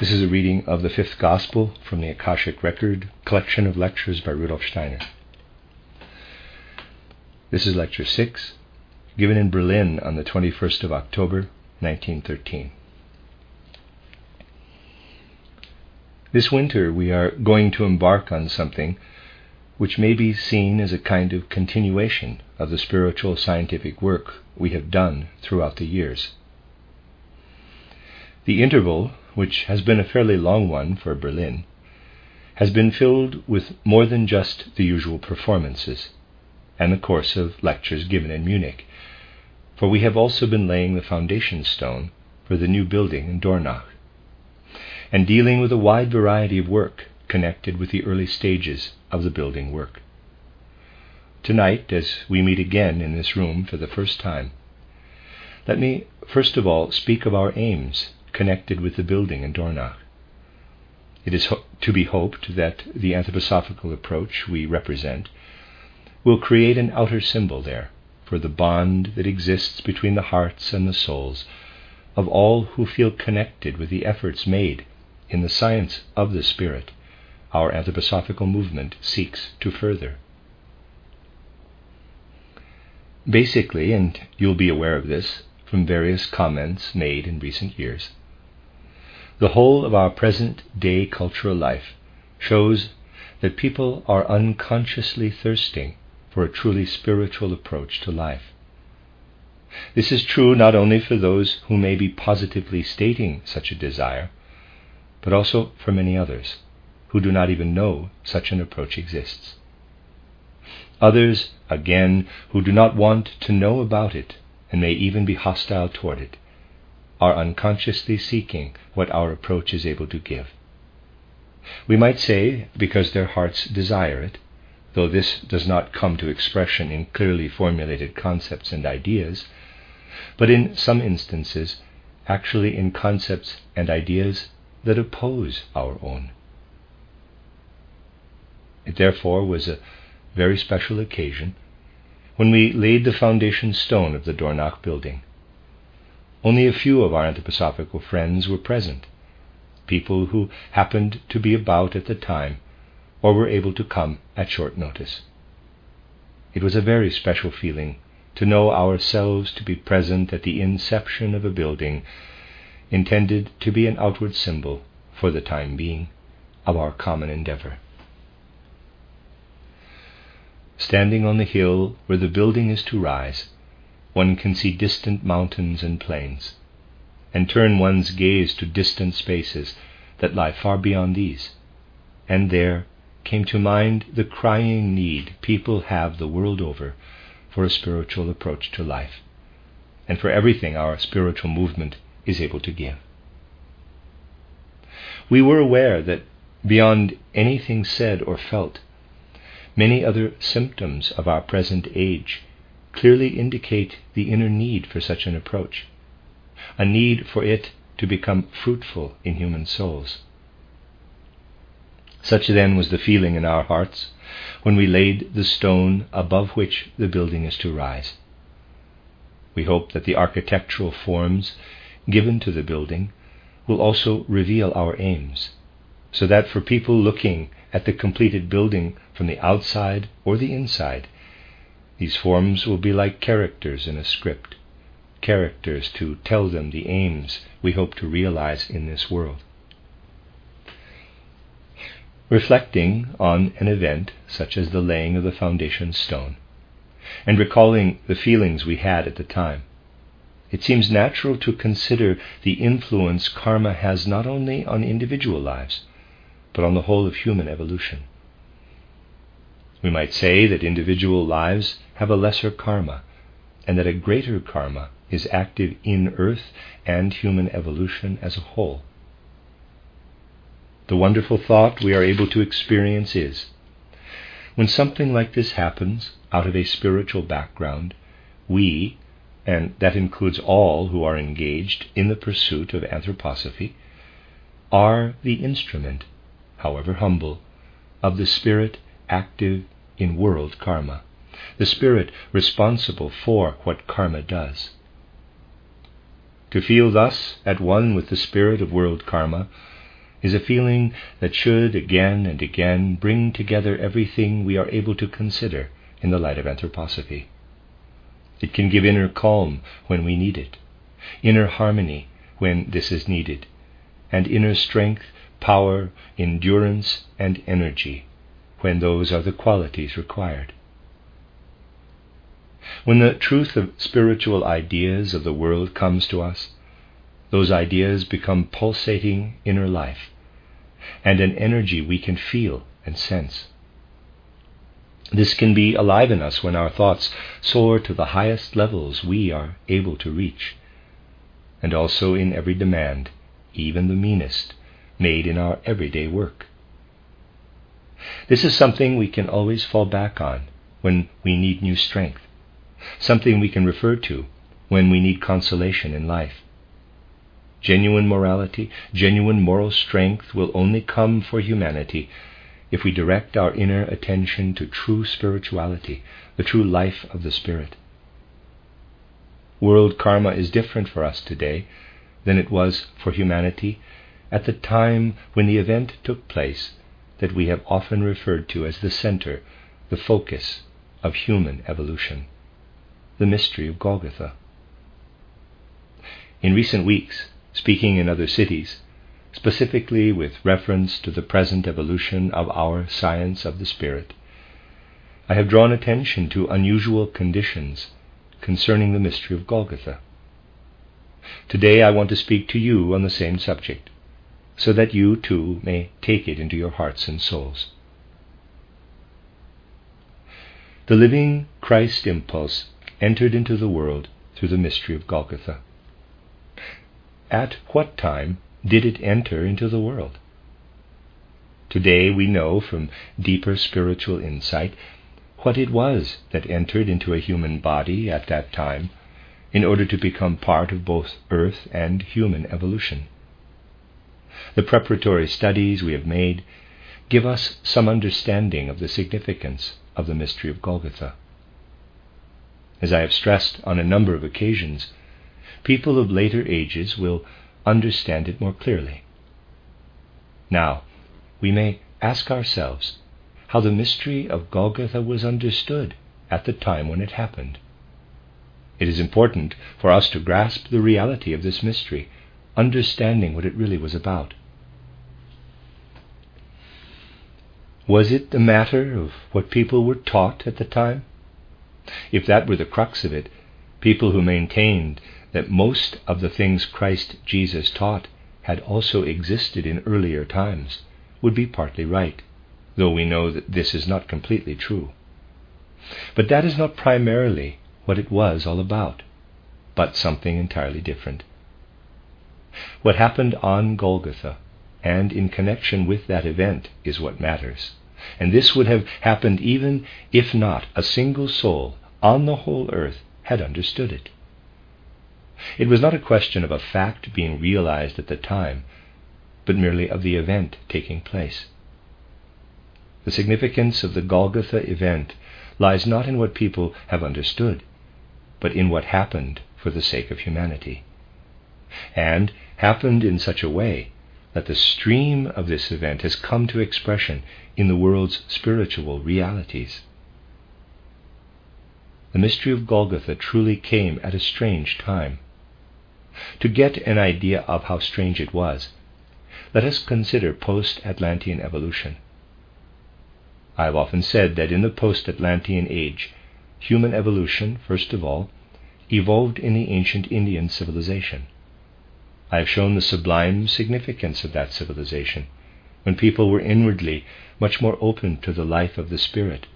This is a reading of the Fifth Gospel from the Akashic Record, collection of lectures by Rudolf Steiner. This is Lecture 6, given in Berlin on the 21st of October, 1913. This winter we are going to embark on something which may be seen as a kind of continuation of the spiritual scientific work we have done throughout the years. The interval which has been a fairly long one for Berlin, has been filled with more than just the usual performances and the course of lectures given in Munich, for we have also been laying the foundation stone for the new building in Dornach, and dealing with a wide variety of work connected with the early stages of the building work. Tonight, as we meet again in this room for the first time, let me first of all speak of our aims connected with the building in Dornach. It is ho- to be hoped that the anthroposophical approach we represent will create an outer symbol there for the bond that exists between the hearts and the souls of all who feel connected with the efforts made in the science of the Spirit our anthroposophical movement seeks to further. Basically, and you'll be aware of this from various comments made in recent years, the whole of our present day cultural life shows that people are unconsciously thirsting for a truly spiritual approach to life. This is true not only for those who may be positively stating such a desire, but also for many others who do not even know such an approach exists. Others, again, who do not want to know about it and may even be hostile toward it, are unconsciously seeking what our approach is able to give. We might say because their hearts desire it, though this does not come to expression in clearly formulated concepts and ideas, but in some instances, actually in concepts and ideas that oppose our own. It therefore was a very special occasion when we laid the foundation stone of the Dornach building only a few of our anthroposophical friends were present, people who happened to be about at the time or were able to come at short notice. It was a very special feeling to know ourselves to be present at the inception of a building intended to be an outward symbol, for the time being, of our common endeavor. Standing on the hill where the building is to rise, one can see distant mountains and plains, and turn one's gaze to distant spaces that lie far beyond these. And there came to mind the crying need people have the world over for a spiritual approach to life, and for everything our spiritual movement is able to give. We were aware that beyond anything said or felt, many other symptoms of our present age clearly indicate the inner need for such an approach, a need for it to become fruitful in human souls. Such then was the feeling in our hearts when we laid the stone above which the building is to rise. We hope that the architectural forms given to the building will also reveal our aims, so that for people looking at the completed building from the outside or the inside, these forms will be like characters in a script, characters to tell them the aims we hope to realize in this world. Reflecting on an event such as the laying of the foundation stone, and recalling the feelings we had at the time, it seems natural to consider the influence karma has not only on individual lives, but on the whole of human evolution. We might say that individual lives have a lesser karma, and that a greater karma is active in earth and human evolution as a whole. the wonderful thought we are able to experience is when something like this happens out of a spiritual background, we, and that includes all who are engaged in the pursuit of anthroposophy, are the instrument, however humble, of the spirit active in world karma, the spirit responsible for what karma does. To feel thus at one with the spirit of world karma is a feeling that should again and again bring together everything we are able to consider in the light of anthroposophy. It can give inner calm when we need it, inner harmony when this is needed, and inner strength, power, endurance, and energy when those are the qualities required. When the truth of spiritual ideas of the world comes to us, those ideas become pulsating inner life and an energy we can feel and sense. This can be alive in us when our thoughts soar to the highest levels we are able to reach, and also in every demand, even the meanest, made in our everyday work. This is something we can always fall back on when we need new strength, something we can refer to when we need consolation in life. Genuine morality, genuine moral strength will only come for humanity if we direct our inner attention to true spirituality, the true life of the Spirit. World karma is different for us today than it was for humanity at the time when the event took place that we have often referred to as the center, the focus of human evolution, the mystery of Golgotha. In recent weeks, speaking in other cities, specifically with reference to the present evolution of our science of the Spirit, I have drawn attention to unusual conditions concerning the mystery of Golgotha. Today I want to speak to you on the same subject, so that you too may take it into your hearts and souls. The living Christ impulse entered into the world through the mystery of Golgotha. At what time did it enter into the world? Today we know from deeper spiritual insight what it was that entered into a human body at that time in order to become part of both earth and human evolution. The preparatory studies we have made give us some understanding of the significance of the mystery of Golgotha. As I have stressed on a number of occasions, people of later ages will understand it more clearly. Now, we may ask ourselves how the mystery of Golgotha was understood at the time when it happened. It is important for us to grasp the reality of this mystery, understanding what it really was about. Was it the matter of what people were taught at the time? If that were the crux of it, people who maintained that most of the things Christ Jesus taught had also existed in earlier times would be partly right, though we know that this is not completely true. But that is not primarily what it was all about, but something entirely different. What happened on Golgotha and in connection with that event is what matters. And this would have happened even if not a single soul on the whole earth had understood it. It was not a question of a fact being realized at the time, but merely of the event taking place. The significance of the Golgotha event lies not in what people have understood, but in what happened for the sake of humanity, and happened in such a way that the stream of this event has come to expression in the world's spiritual realities. The mystery of Golgotha truly came at a strange time. To get an idea of how strange it was, let us consider post Atlantean evolution. I have often said that in the post Atlantean age, human evolution, first of all, evolved in the ancient Indian civilization. I have shown the sublime significance of that civilization, when people were inwardly much more open to the life of the Spirit,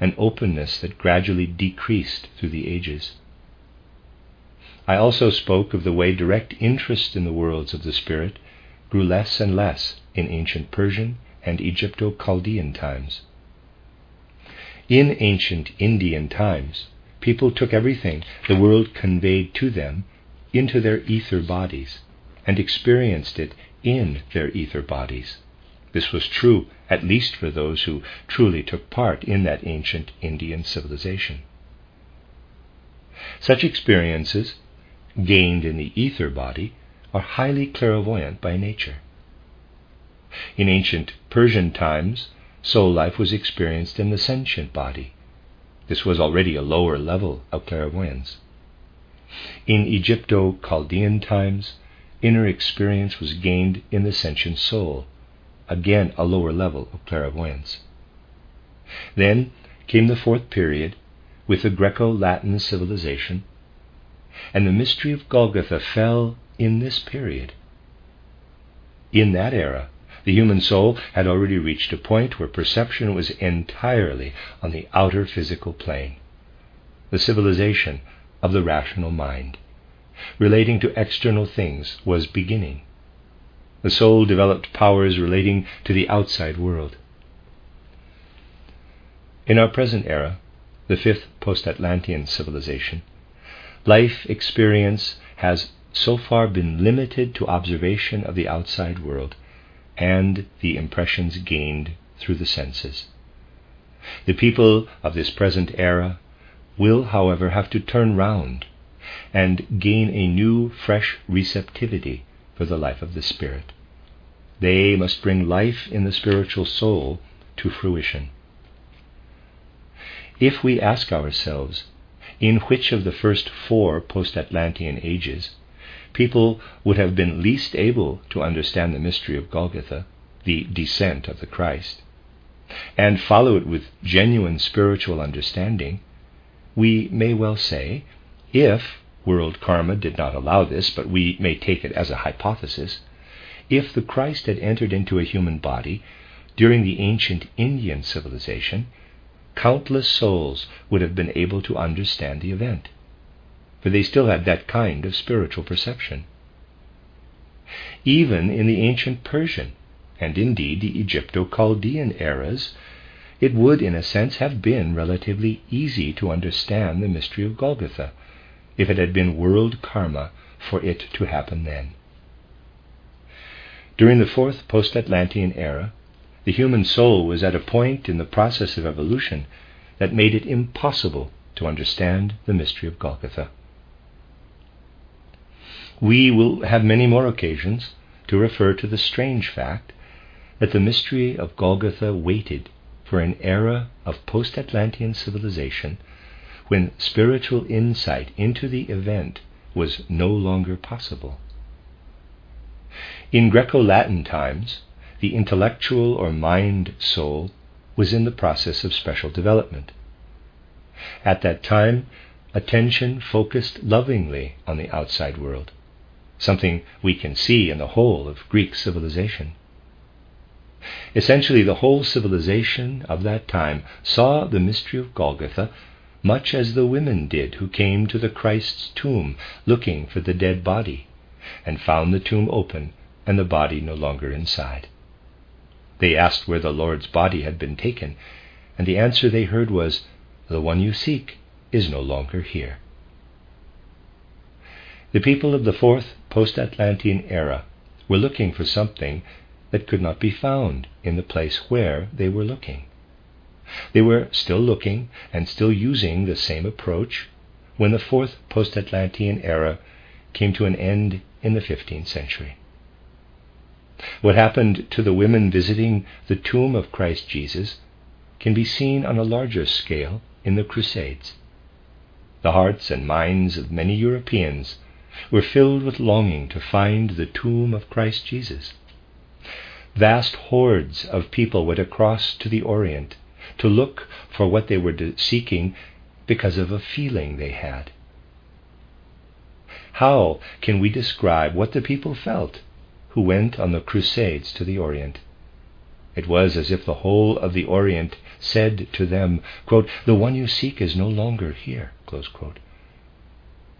an openness that gradually decreased through the ages. I also spoke of the way direct interest in the worlds of the Spirit grew less and less in ancient Persian and Egypto Chaldean times. In ancient Indian times, people took everything the world conveyed to them into their ether bodies and experienced it in their ether bodies. This was true, at least for those who truly took part in that ancient Indian civilization. Such experiences, gained in the ether body, are highly clairvoyant by nature. In ancient Persian times, soul life was experienced in the sentient body. This was already a lower level of clairvoyance. In Egypto Chaldean times, inner experience was gained in the sentient soul, again a lower level of clairvoyance. Then came the fourth period with the Greco Latin civilization, and the mystery of Golgotha fell in this period. In that era, the human soul had already reached a point where perception was entirely on the outer physical plane, the civilization of the rational mind, relating to external things, was beginning. The soul developed powers relating to the outside world. In our present era, the fifth post Atlantean civilization, life experience has so far been limited to observation of the outside world and the impressions gained through the senses. The people of this present era will, however, have to turn round and gain a new, fresh receptivity for the life of the Spirit. They must bring life in the spiritual soul to fruition. If we ask ourselves, in which of the first four post Atlantean ages people would have been least able to understand the mystery of Golgotha, the descent of the Christ, and follow it with genuine spiritual understanding, we may well say, if world karma did not allow this, but we may take it as a hypothesis, if the Christ had entered into a human body during the ancient Indian civilization, countless souls would have been able to understand the event for they still had that kind of spiritual perception. Even in the ancient Persian, and indeed the Egypto Chaldean eras, it would, in a sense, have been relatively easy to understand the mystery of Golgotha if it had been world karma for it to happen then. During the fourth post Atlantean era, the human soul was at a point in the process of evolution that made it impossible to understand the mystery of Golgotha. We will have many more occasions to refer to the strange fact that the mystery of Golgotha waited for an era of post Atlantean civilization when spiritual insight into the event was no longer possible. In Greco Latin times, the intellectual or mind soul was in the process of special development. At that time, attention focused lovingly on the outside world something we can see in the whole of Greek civilization. Essentially, the whole civilization of that time saw the mystery of Golgotha much as the women did who came to the Christ's tomb looking for the dead body and found the tomb open and the body no longer inside. They asked where the Lord's body had been taken, and the answer they heard was, The one you seek is no longer here. The people of the fourth post Atlantean era were looking for something that could not be found in the place where they were looking. They were still looking and still using the same approach when the fourth post Atlantean era came to an end in the 15th century. What happened to the women visiting the tomb of Christ Jesus can be seen on a larger scale in the Crusades. The hearts and minds of many Europeans were filled with longing to find the tomb of Christ Jesus. Vast hordes of people went across to the Orient to look for what they were seeking because of a feeling they had. How can we describe what the people felt who went on the Crusades to the Orient? It was as if the whole of the Orient said to them, quote, The one you seek is no longer here.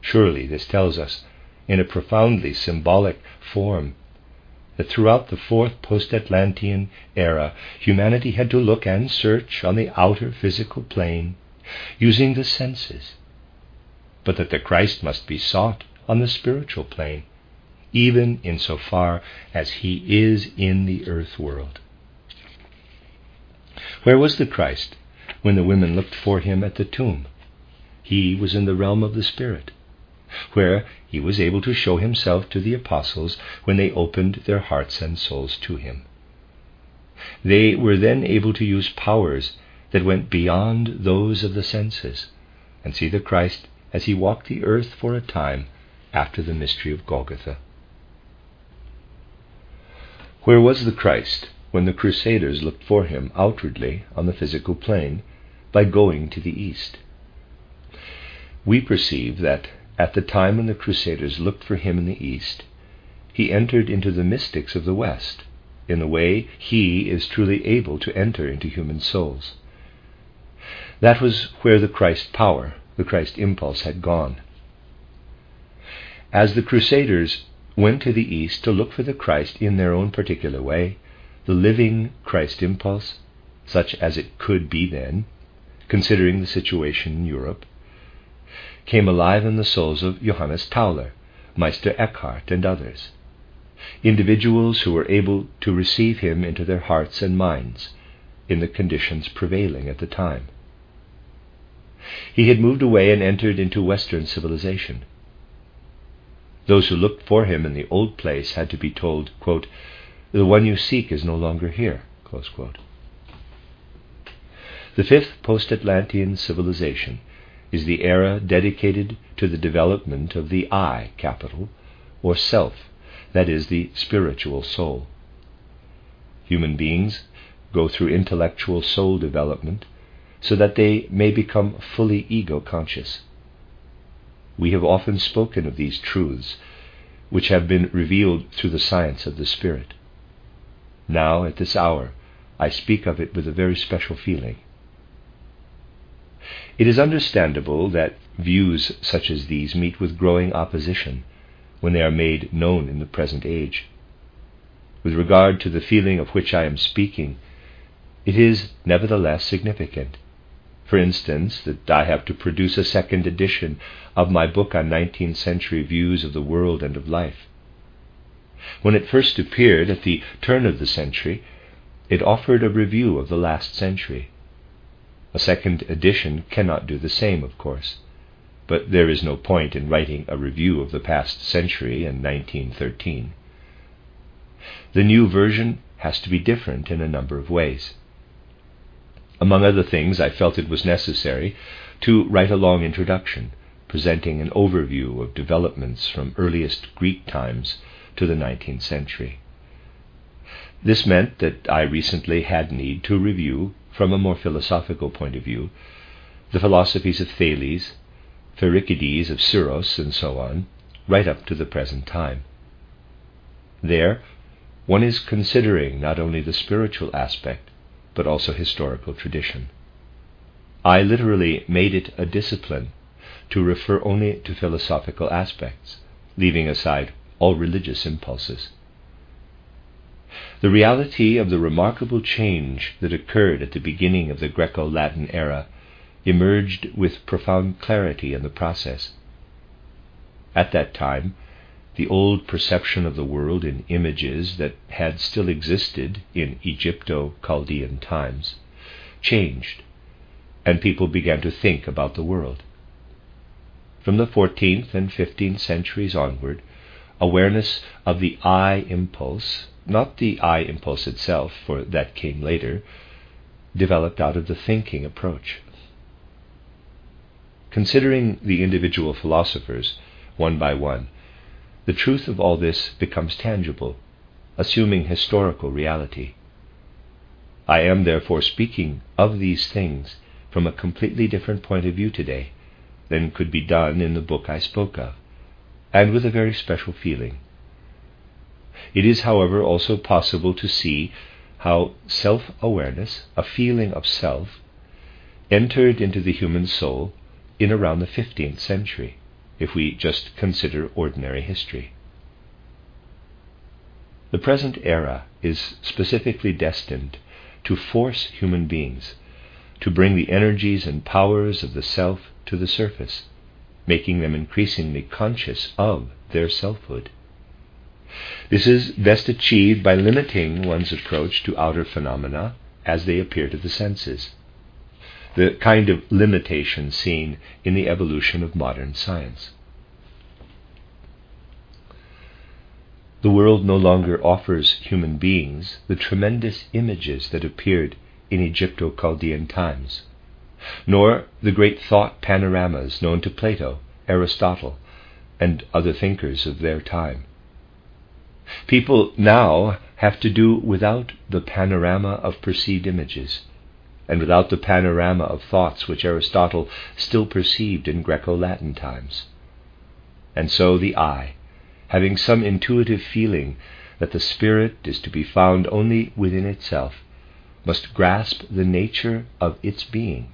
Surely this tells us, in a profoundly symbolic form, that throughout the fourth post Atlantean era, humanity had to look and search on the outer physical plane using the senses, but that the Christ must be sought on the spiritual plane, even in so far as he is in the earth world. Where was the Christ when the women looked for him at the tomb? He was in the realm of the Spirit where he was able to show himself to the apostles when they opened their hearts and souls to him. They were then able to use powers that went beyond those of the senses and see the Christ as he walked the earth for a time after the mystery of Golgotha. Where was the Christ when the Crusaders looked for him outwardly on the physical plane by going to the east? We perceive that at the time when the Crusaders looked for him in the East, he entered into the mystics of the West in the way he is truly able to enter into human souls. That was where the Christ power, the Christ impulse had gone. As the Crusaders went to the East to look for the Christ in their own particular way, the living Christ impulse, such as it could be then, considering the situation in Europe, came alive in the souls of Johannes Tauler, Meister Eckhart, and others, individuals who were able to receive him into their hearts and minds in the conditions prevailing at the time. He had moved away and entered into Western civilization. Those who looked for him in the old place had to be told, quote, The one you seek is no longer here. The fifth post Atlantean civilization is the era dedicated to the development of the I capital, or self, that is, the spiritual soul. Human beings go through intellectual soul development so that they may become fully ego conscious. We have often spoken of these truths, which have been revealed through the science of the Spirit. Now, at this hour, I speak of it with a very special feeling. It is understandable that views such as these meet with growing opposition when they are made known in the present age. With regard to the feeling of which I am speaking, it is nevertheless significant. For instance, that I have to produce a second edition of my book on 19th century views of the world and of life. When it first appeared at the turn of the century, it offered a review of the last century. A second edition cannot do the same, of course, but there is no point in writing a review of the past century in 1913. The new version has to be different in a number of ways. Among other things, I felt it was necessary to write a long introduction presenting an overview of developments from earliest Greek times to the 19th century. This meant that I recently had need to review from a more philosophical point of view, the philosophies of Thales, Pherecydes of Syros, and so on, right up to the present time. There, one is considering not only the spiritual aspect, but also historical tradition. I literally made it a discipline to refer only to philosophical aspects, leaving aside all religious impulses. The reality of the remarkable change that occurred at the beginning of the Greco Latin era emerged with profound clarity in the process. At that time, the old perception of the world in images that had still existed in Egypto Chaldean times changed, and people began to think about the world. From the 14th and 15th centuries onward, awareness of the I impulse not the I impulse itself, for that came later, developed out of the thinking approach. Considering the individual philosophers, one by one, the truth of all this becomes tangible, assuming historical reality. I am therefore speaking of these things from a completely different point of view today than could be done in the book I spoke of, and with a very special feeling. It is, however, also possible to see how self awareness, a feeling of self, entered into the human soul in around the 15th century, if we just consider ordinary history. The present era is specifically destined to force human beings to bring the energies and powers of the self to the surface, making them increasingly conscious of their selfhood. This is best achieved by limiting one's approach to outer phenomena as they appear to the senses, the kind of limitation seen in the evolution of modern science. The world no longer offers human beings the tremendous images that appeared in Egypto Chaldean times, nor the great thought panoramas known to Plato, Aristotle, and other thinkers of their time. People now have to do without the panorama of perceived images, and without the panorama of thoughts which Aristotle still perceived in Greco Latin times. And so the I, having some intuitive feeling that the spirit is to be found only within itself, must grasp the nature of its being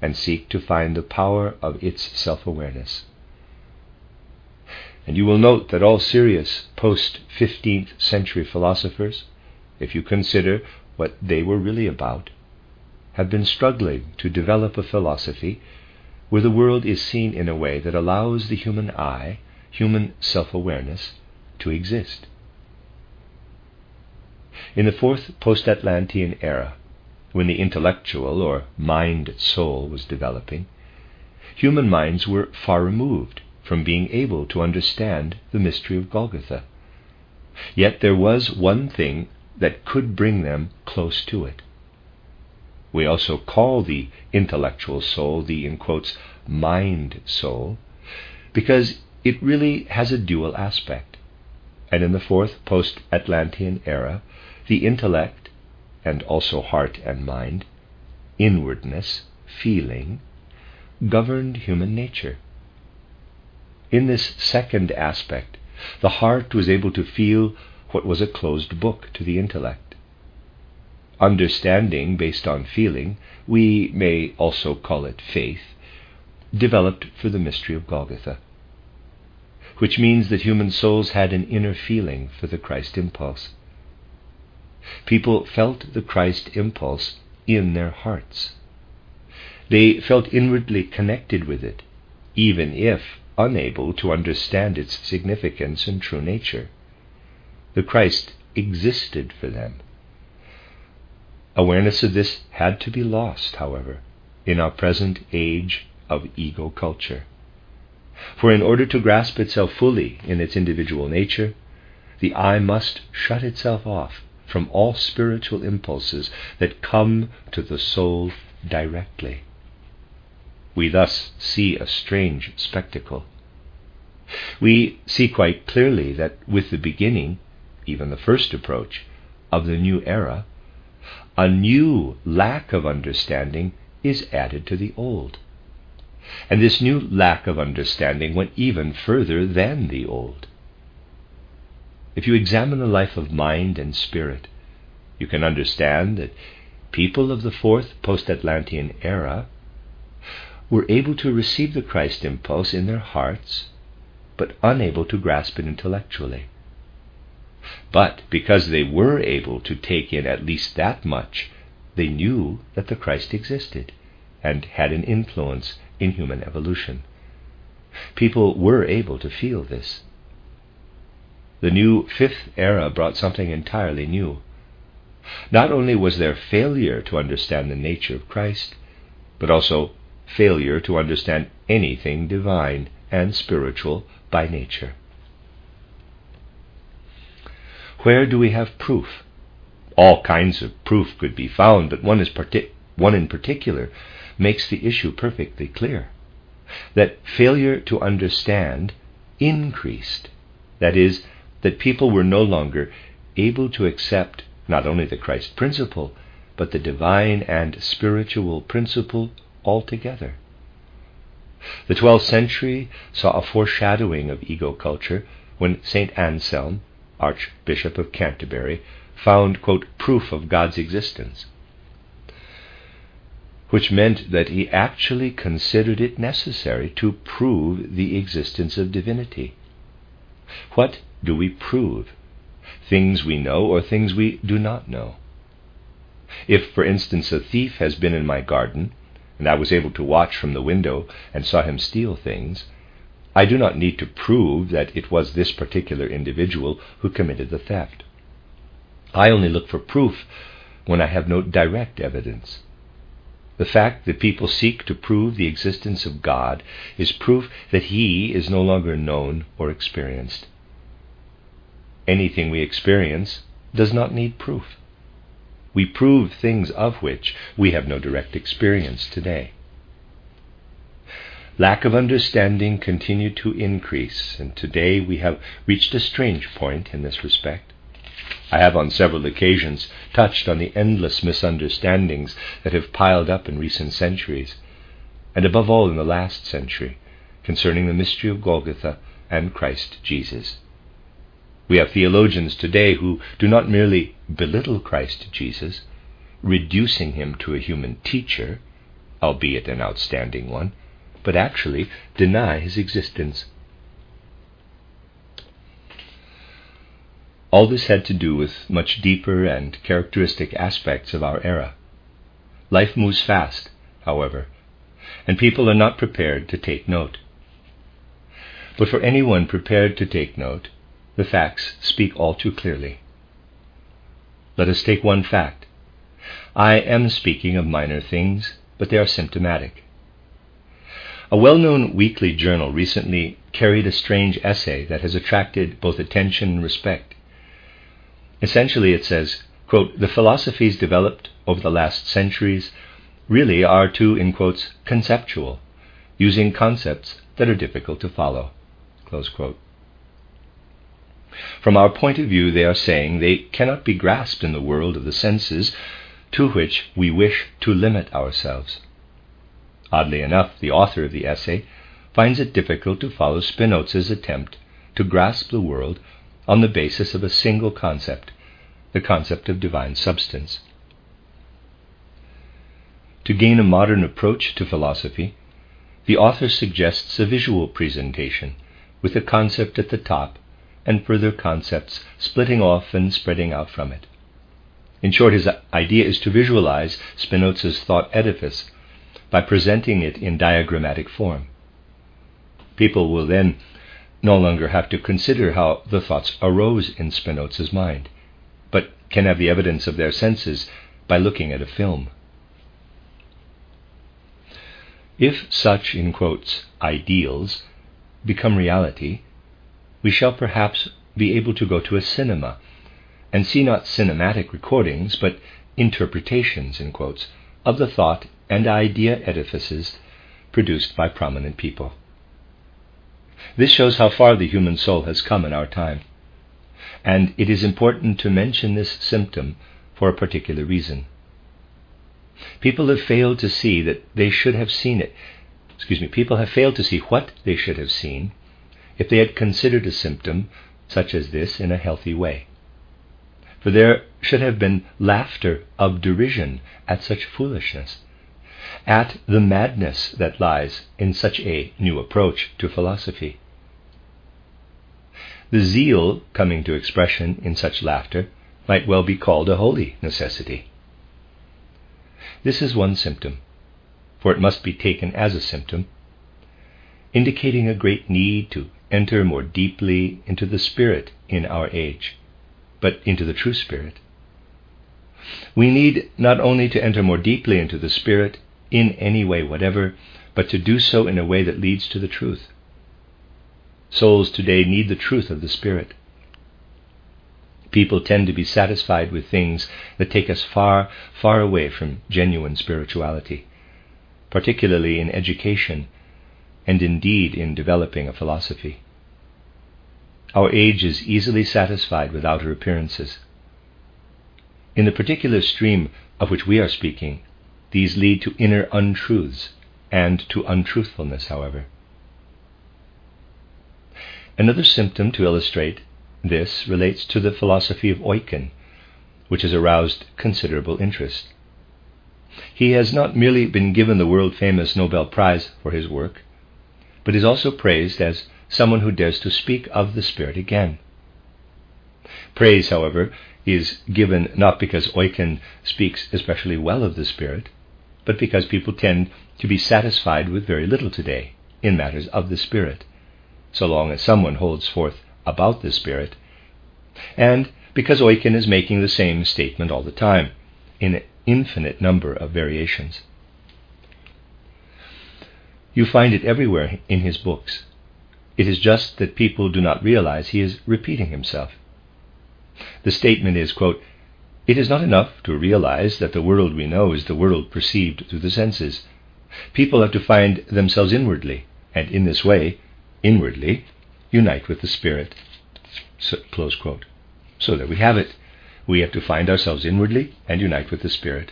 and seek to find the power of its self awareness. And you will note that all serious post 15th century philosophers, if you consider what they were really about, have been struggling to develop a philosophy where the world is seen in a way that allows the human I, human self awareness, to exist. In the fourth post Atlantean era, when the intellectual or mind soul was developing, human minds were far removed from being able to understand the mystery of Golgotha. Yet there was one thing that could bring them close to it. We also call the intellectual soul the, in quotes, mind soul, because it really has a dual aspect. And in the fourth post Atlantean era, the intellect, and also heart and mind, inwardness, feeling, governed human nature. In this second aspect, the heart was able to feel what was a closed book to the intellect. Understanding based on feeling, we may also call it faith, developed for the mystery of Golgotha, which means that human souls had an inner feeling for the Christ impulse. People felt the Christ impulse in their hearts. They felt inwardly connected with it, even if unable to understand its significance and true nature. The Christ existed for them. Awareness of this had to be lost, however, in our present age of ego culture. For in order to grasp itself fully in its individual nature, the I must shut itself off from all spiritual impulses that come to the soul directly. We thus see a strange spectacle. We see quite clearly that with the beginning, even the first approach, of the new era, a new lack of understanding is added to the old. And this new lack of understanding went even further than the old. If you examine the life of mind and spirit, you can understand that people of the fourth post Atlantean era were able to receive the Christ impulse in their hearts, but unable to grasp it intellectually. But because they were able to take in at least that much, they knew that the Christ existed and had an influence in human evolution. People were able to feel this. The new fifth era brought something entirely new. Not only was there failure to understand the nature of Christ, but also failure to understand anything divine and spiritual by nature. Where do we have proof? All kinds of proof could be found, but one, is one in particular makes the issue perfectly clear that failure to understand increased. That is, that people were no longer able to accept not only the Christ principle, but the divine and spiritual principle altogether. The 12th century saw a foreshadowing of ego culture when St. Anselm, Archbishop of Canterbury, found, quote, proof of God's existence, which meant that he actually considered it necessary to prove the existence of divinity. What do we prove? things we know or things we do not know. If, for instance, a thief has been in my garden, and I was able to watch from the window and saw him steal things, I do not need to prove that it was this particular individual who committed the theft. I only look for proof when I have no direct evidence. The fact that people seek to prove the existence of God is proof that He is no longer known or experienced. Anything we experience does not need proof. We prove things of which we have no direct experience today. Lack of understanding continued to increase, and today we have reached a strange point in this respect. I have on several occasions touched on the endless misunderstandings that have piled up in recent centuries, and above all in the last century, concerning the mystery of Golgotha and Christ Jesus. We have theologians today who do not merely belittle Christ Jesus, reducing him to a human teacher, albeit an outstanding one, but actually deny his existence. All this had to do with much deeper and characteristic aspects of our era. Life moves fast, however, and people are not prepared to take note. But for anyone prepared to take note, the facts speak all too clearly. Let us take one fact. I am speaking of minor things, but they are symptomatic. A well known weekly journal recently carried a strange essay that has attracted both attention and respect. Essentially, it says, quote, The philosophies developed over the last centuries really are too, in quotes, conceptual, using concepts that are difficult to follow. From our point of view, they are saying they cannot be grasped in the world of the senses to which we wish to limit ourselves. Oddly enough, the author of the essay finds it difficult to follow Spinoza's attempt to grasp the world on the basis of a single concept, the concept of divine substance. To gain a modern approach to philosophy, the author suggests a visual presentation with a concept at the top and further concepts splitting off and spreading out from it. In short, his idea is to visualize Spinoza's thought edifice by presenting it in diagrammatic form. People will then no longer have to consider how the thoughts arose in Spinoza's mind, but can have the evidence of their senses by looking at a film. If such, in quotes, ideals become reality, we shall perhaps be able to go to a cinema and see not cinematic recordings, but interpretations, in quotes, of the thought and idea edifices produced by prominent people. This shows how far the human soul has come in our time. And it is important to mention this symptom for a particular reason. People have failed to see that they should have seen it. Excuse me, people have failed to see what they should have seen if they had considered a symptom such as this in a healthy way. For there should have been laughter of derision at such foolishness at the madness that lies in such a new approach to philosophy. The zeal coming to expression in such laughter might well be called a holy necessity. This is one symptom, for it must be taken as a symptom, indicating a great need to enter more deeply into the Spirit in our age, but into the true Spirit. We need not only to enter more deeply into the Spirit in any way whatever, but to do so in a way that leads to the truth. Souls today need the truth of the Spirit. People tend to be satisfied with things that take us far, far away from genuine spirituality, particularly in education and indeed in developing a philosophy. Our age is easily satisfied with outer appearances. In the particular stream of which we are speaking, these lead to inner untruths and to untruthfulness, however. Another symptom to illustrate this relates to the philosophy of Eucken, which has aroused considerable interest. He has not merely been given the world famous Nobel Prize for his work, but is also praised as someone who dares to speak of the Spirit again. Praise, however, is given not because Eucken speaks especially well of the Spirit, but because people tend to be satisfied with very little today in matters of the Spirit, so long as someone holds forth about the Spirit, and because Eucken is making the same statement all the time, in an infinite number of variations. You find it everywhere in his books. It is just that people do not realize he is repeating himself. The statement is, quote, It is not enough to realize that the world we know is the world perceived through the senses. People have to find themselves inwardly, and in this way, inwardly, unite with the Spirit. So, close quote. So there we have it. We have to find ourselves inwardly and unite with the Spirit.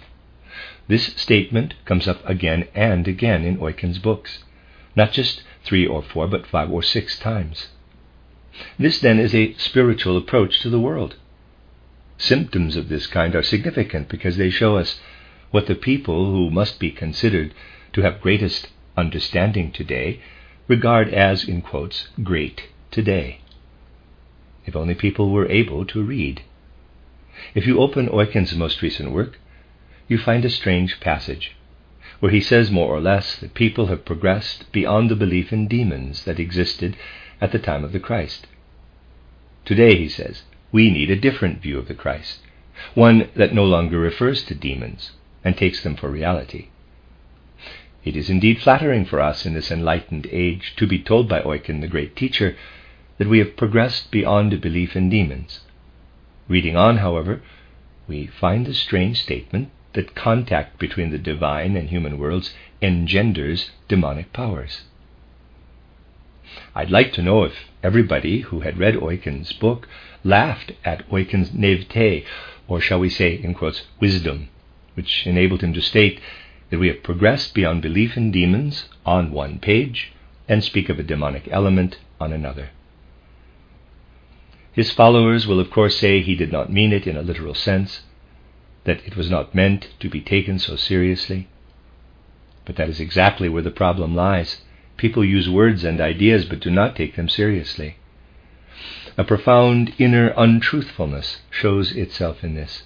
This statement comes up again and again in Eucken's books, not just three or four, but five or six times. This then is a spiritual approach to the world. Symptoms of this kind are significant because they show us what the people who must be considered to have greatest understanding today regard as, in quotes, great today. If only people were able to read. If you open Eucken's most recent work, you find a strange passage where he says more or less that people have progressed beyond the belief in demons that existed at the time of the Christ. Today, he says, we need a different view of the Christ, one that no longer refers to demons and takes them for reality. It is indeed flattering for us in this enlightened age to be told by Eucken, the great teacher, that we have progressed beyond a belief in demons. Reading on, however, we find the strange statement that contact between the divine and human worlds engenders demonic powers. I'd like to know if everybody who had read Eucken's book laughed at Eucken's naivete, or shall we say, in quotes, wisdom, which enabled him to state that we have progressed beyond belief in demons on one page and speak of a demonic element on another. His followers will, of course, say he did not mean it in a literal sense, that it was not meant to be taken so seriously. But that is exactly where the problem lies. People use words and ideas but do not take them seriously. A profound inner untruthfulness shows itself in this.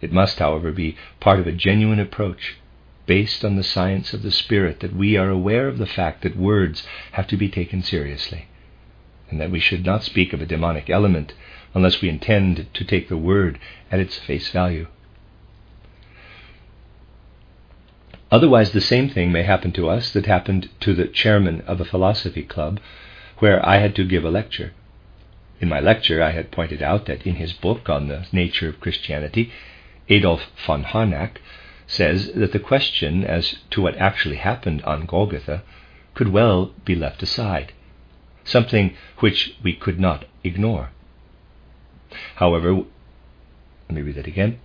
It must, however, be part of a genuine approach based on the science of the Spirit that we are aware of the fact that words have to be taken seriously, and that we should not speak of a demonic element unless we intend to take the word at its face value. Otherwise, the same thing may happen to us that happened to the chairman of a philosophy club where I had to give a lecture. In my lecture, I had pointed out that in his book on the nature of Christianity, Adolf von Harnack says that the question as to what actually happened on Golgotha could well be left aside, something which we could not ignore. However, let me read that again.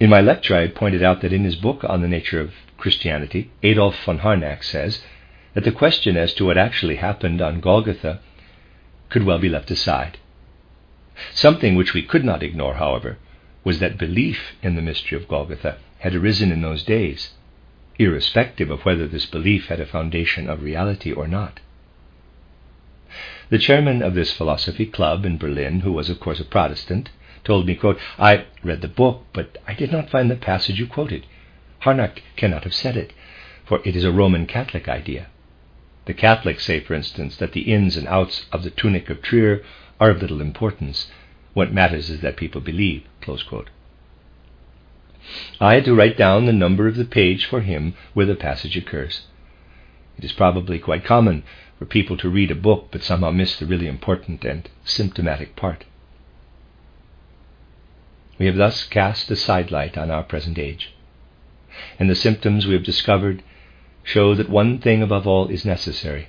In my lecture, I had pointed out that in his book on the nature of Christianity, Adolf von Harnack says that the question as to what actually happened on Golgotha could well be left aside. Something which we could not ignore, however, was that belief in the mystery of Golgotha had arisen in those days, irrespective of whether this belief had a foundation of reality or not. The chairman of this philosophy club in Berlin, who was of course a Protestant, told me, quote, I read the book, but I did not find the passage you quoted. Harnack cannot have said it, for it is a Roman Catholic idea. The Catholics say, for instance, that the ins and outs of the tunic of Trier are of little importance, what matters is that people believe. I had to write down the number of the page for him where the passage occurs. It is probably quite common for people to read a book but somehow miss the really important and symptomatic part. We have thus cast a sidelight on our present age, and the symptoms we have discovered show that one thing above all is necessary,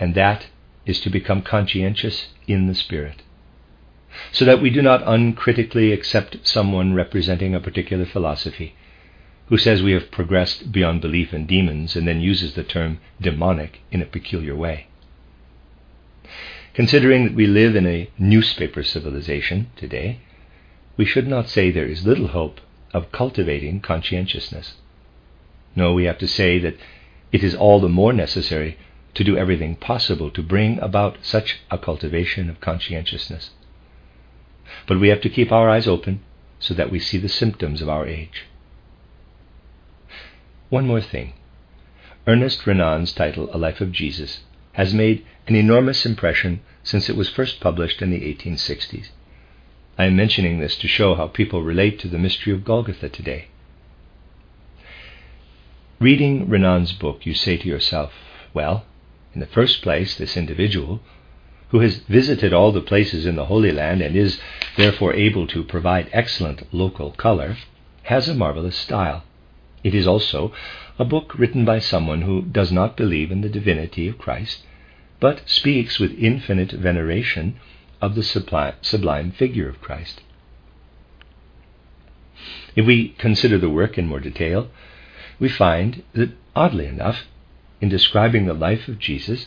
and that is to become conscientious in the Spirit so that we do not uncritically accept someone representing a particular philosophy who says we have progressed beyond belief in demons and then uses the term demonic in a peculiar way. Considering that we live in a newspaper civilization today, we should not say there is little hope of cultivating conscientiousness. No, we have to say that it is all the more necessary to do everything possible to bring about such a cultivation of conscientiousness. But we have to keep our eyes open so that we see the symptoms of our age. One more thing. Ernest Renan's title, A Life of Jesus, has made an enormous impression since it was first published in the 1860s. I am mentioning this to show how people relate to the mystery of Golgotha today. Reading Renan's book, you say to yourself, well, in the first place, this individual, who has visited all the places in the Holy Land and is therefore able to provide excellent local color, has a marvelous style. It is also a book written by someone who does not believe in the divinity of Christ, but speaks with infinite veneration of the sublime figure of Christ. If we consider the work in more detail, we find that, oddly enough, in describing the life of Jesus,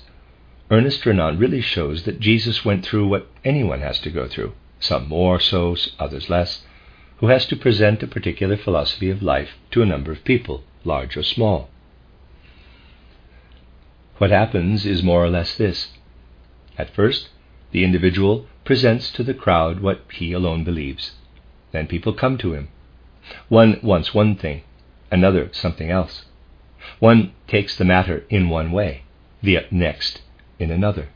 Ernest Renan really shows that Jesus went through what anyone has to go through, some more so, others less, who has to present a particular philosophy of life to a number of people, large or small. What happens is more or less this. At first, the individual presents to the crowd what he alone believes. Then people come to him. One wants one thing, another something else. One takes the matter in one way, the next in another.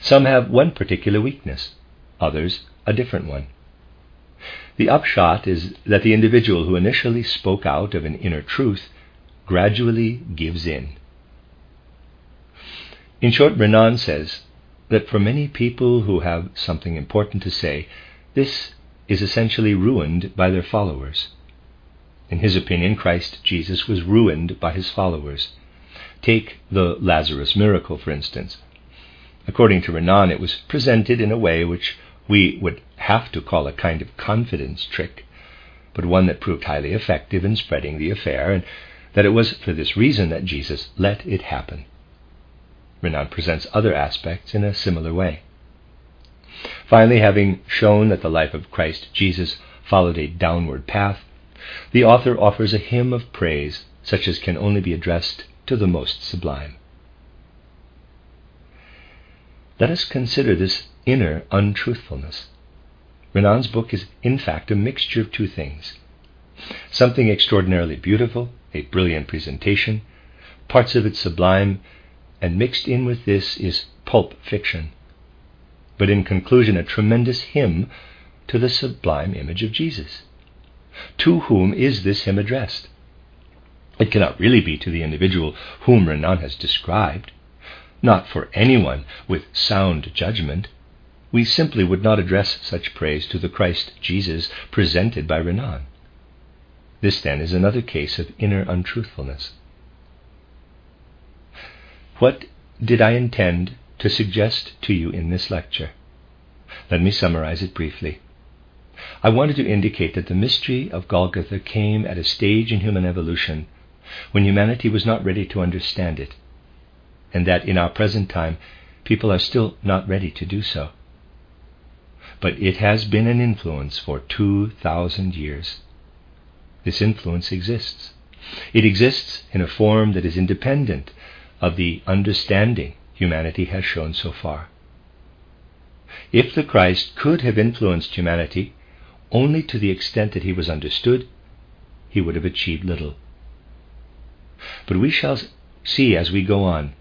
Some have one particular weakness, others a different one. The upshot is that the individual who initially spoke out of an inner truth gradually gives in. In short, Renan says that for many people who have something important to say, this is essentially ruined by their followers. In his opinion, Christ Jesus was ruined by his followers. Take the Lazarus miracle, for instance. According to Renan, it was presented in a way which we would have to call a kind of confidence trick, but one that proved highly effective in spreading the affair, and that it was for this reason that Jesus let it happen. Renan presents other aspects in a similar way. Finally, having shown that the life of Christ Jesus followed a downward path, the author offers a hymn of praise such as can only be addressed to the most sublime. Let us consider this inner untruthfulness. Renan's book is, in fact, a mixture of two things something extraordinarily beautiful, a brilliant presentation, parts of it sublime, and mixed in with this is pulp fiction. But in conclusion, a tremendous hymn to the sublime image of Jesus. To whom is this hymn addressed? It cannot really be to the individual whom Renan has described not for anyone with sound judgment. We simply would not address such praise to the Christ Jesus presented by Renan. This, then, is another case of inner untruthfulness. What did I intend to suggest to you in this lecture? Let me summarize it briefly. I wanted to indicate that the mystery of Golgotha came at a stage in human evolution when humanity was not ready to understand it and that in our present time people are still not ready to do so. But it has been an influence for 2,000 years. This influence exists. It exists in a form that is independent of the understanding humanity has shown so far. If the Christ could have influenced humanity only to the extent that he was understood, he would have achieved little. But we shall see as we go on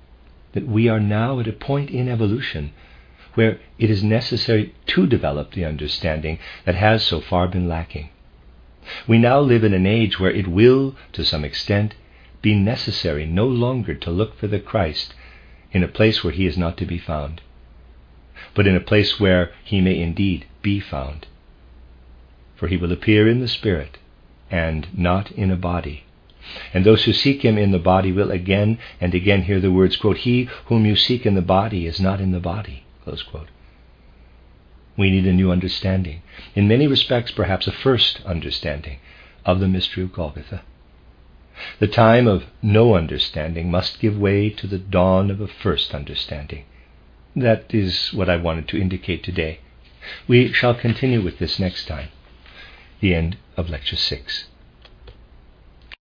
that we are now at a point in evolution where it is necessary to develop the understanding that has so far been lacking. We now live in an age where it will, to some extent, be necessary no longer to look for the Christ in a place where he is not to be found, but in a place where he may indeed be found. For he will appear in the Spirit and not in a body. And those who seek him in the body will again and again hear the words, quote, He whom you seek in the body is not in the body. We need a new understanding. In many respects, perhaps a first understanding of the mystery of Golgotha. The time of no understanding must give way to the dawn of a first understanding. That is what I wanted to indicate today. We shall continue with this next time. The end of Lecture 6.